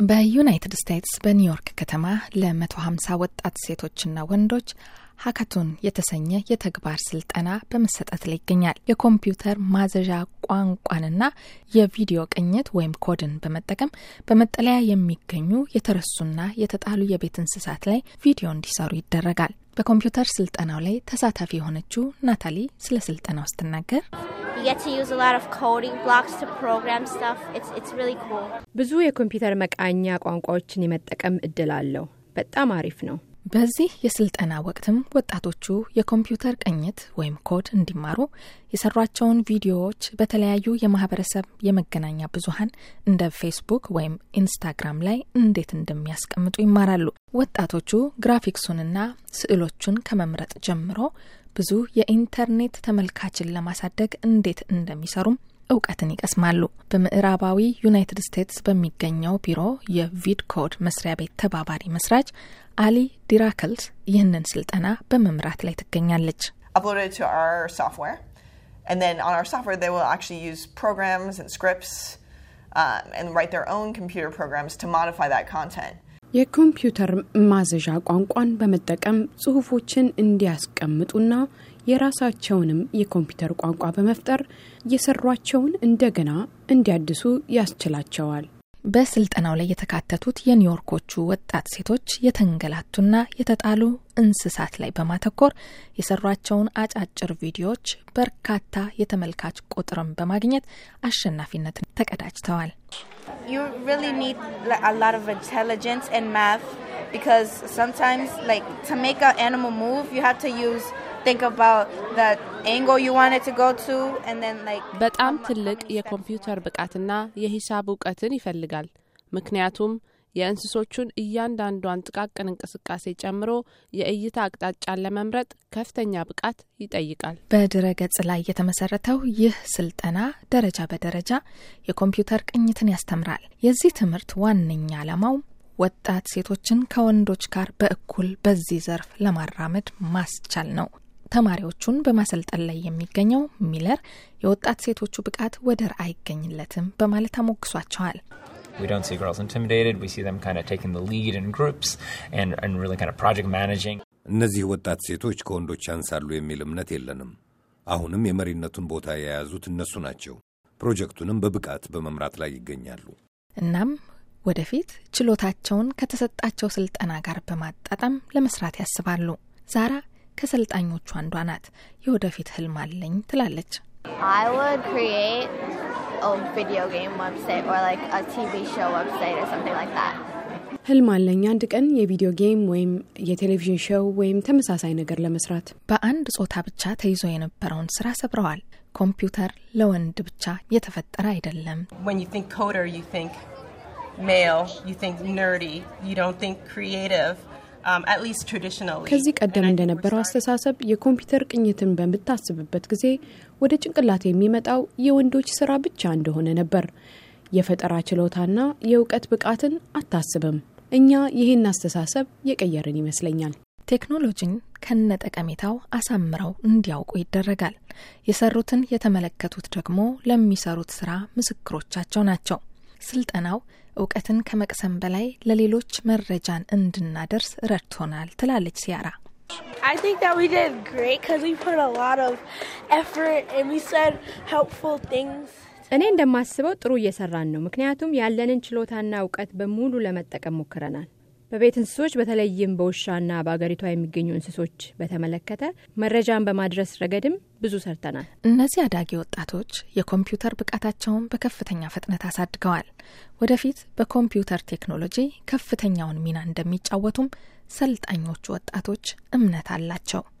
በዩናይትድ ስቴትስ በኒውዮርክ ከተማ ለ150 ወጣት ሴቶችና ወንዶች ሀካቱን የተሰኘ የተግባር ስልጠና በመሰጠት ላይ ይገኛል። የኮምፒውተር ማዘዣ ቋንቋንና የቪዲዮ ቅኝት ወይም ኮድን በመጠቀም በመጠለያ የሚገኙ የተረሱና የተጣሉ የቤት እንስሳት ላይ ቪዲዮ እንዲሰሩ ይደረጋል። በኮምፒውተር ስልጠናው ላይ ተሳታፊ የሆነችው ናታሊ ስለ ስልጠናው ስትናገር ብዙ የኮምፒውተር መቃኛ ቋንቋዎችን የመጠቀም እድል አለው። በጣም አሪፍ ነው። በዚህ የስልጠና ወቅትም ወጣቶቹ የኮምፒውተር ቅኝት ወይም ኮድ እንዲማሩ የሰሯቸውን ቪዲዮዎች በተለያዩ የማህበረሰብ የመገናኛ ብዙኃን እንደ ፌስቡክ ወይም ኢንስታግራም ላይ እንዴት እንደሚያስቀምጡ ይማራሉ። ወጣቶቹ ግራፊክሱንና ስዕሎቹን ከመምረጥ ጀምሮ ብዙ የኢንተርኔት ተመልካችን ለማሳደግ እንዴት እንደሚሰሩም እውቀትን ይቀስማሉ። በምዕራባዊ ዩናይትድ ስቴትስ በሚገኘው ቢሮ የቪድ ኮድ መስሪያ ቤት ተባባሪ መስራች አሊ ዲራክልስ ይህንን ስልጠና በመምራት ላይ ትገኛለች። የኮምፒውተር ማዘዣ ቋንቋን በመጠቀም ጽሁፎችን እንዲያስቀምጡና የራሳቸውንም የኮምፒውተር ቋንቋ በመፍጠር የሰሯቸውን እንደገና እንዲያድሱ ያስችላቸዋል። በስልጠናው ላይ የተካተቱት የኒውዮርኮቹ ወጣት ሴቶች የተንገላቱና የተጣሉ እንስሳት ላይ በማተኮር የሰሯቸውን አጫጭር ቪዲዮዎች በርካታ የተመልካች ቁጥርን በማግኘት አሸናፊነትን ተቀዳጅተዋል። በጣም ትልቅ የኮምፒውተር ብቃትና የሂሳብ እውቀትን ይፈልጋል። ምክንያቱም የእንስሶቹን እያንዳንዷን ጥቃቅን እንቅስቃሴ ጨምሮ የእይታ አቅጣጫን ለመምረጥ ከፍተኛ ብቃት ይጠይቃል። በድረ ገጽ ላይ የተመሰረተው ይህ ስልጠና ደረጃ በደረጃ የኮምፒውተር ቅኝትን ያስተምራል። የዚህ ትምህርት ዋነኛ ዓላማው ወጣት ሴቶችን ከወንዶች ጋር በእኩል በዚህ ዘርፍ ለማራመድ ማስቻል ነው። ተማሪዎቹን በማሰልጠን ላይ የሚገኘው ሚለር የወጣት ሴቶቹ ብቃት ወደር አይገኝለትም በማለት አሞግሷቸዋል። እነዚህ ወጣት ሴቶች ከወንዶች ያንሳሉ የሚል እምነት የለንም። አሁንም የመሪነቱን ቦታ የያዙት እነሱ ናቸው። ፕሮጀክቱንም በብቃት በመምራት ላይ ይገኛሉ። እናም ወደፊት ችሎታቸውን ከተሰጣቸው ስልጠና ጋር በማጣጣም ለመስራት ያስባሉ። ዛራ ከሰልጣኞቹ አንዷ ናት። የወደፊት ህልም አለኝ ትላለች። ህልም አለኝ አንድ ቀን የቪዲዮ ጌም ወይም የቴሌቪዥን ሾው ወይም ተመሳሳይ ነገር ለመስራት። በአንድ ጾታ ብቻ ተይዞ የነበረውን ስራ ሰብረዋል። ኮምፒውተር ለወንድ ብቻ የተፈጠረ አይደለም። ከዚህ ቀደም እንደነበረው አስተሳሰብ የኮምፒውተር ቅኝትን በምታስብበት ጊዜ ወደ ጭንቅላት የሚመጣው የወንዶች ስራ ብቻ እንደሆነ ነበር። የፈጠራ ችሎታና የእውቀት ብቃትን አታስብም። እኛ ይህን አስተሳሰብ የቀየርን ይመስለኛል። ቴክኖሎጂን ከነ ጠቀሜታው አሳምረው እንዲያውቁ ይደረጋል። የሰሩትን የተመለከቱት ደግሞ ለሚሰሩት ስራ ምስክሮቻቸው ናቸው። ስልጠናው እውቀትን ከመቅሰም በላይ ለሌሎች መረጃን እንድናደርስ ረድቶናል ትላለች ሲያራ። እኔ እንደማስበው ጥሩ እየሰራን ነው። ምክንያቱም ያለንን ችሎታና እውቀት በሙሉ ለመጠቀም ሞክረናል። በቤት እንስሶች በተለይም በውሻና በአገሪቷ የሚገኙ እንስሶች በተመለከተ መረጃን በማድረስ ረገድም ብዙ ሰርተናል። እነዚህ አዳጊ ወጣቶች የኮምፒውተር ብቃታቸውን በከፍተኛ ፍጥነት አሳድገዋል። ወደፊት በኮምፒውተር ቴክኖሎጂ ከፍተኛውን ሚና እንደሚጫወቱም ሰልጣኞቹ ወጣቶች እምነት አላቸው።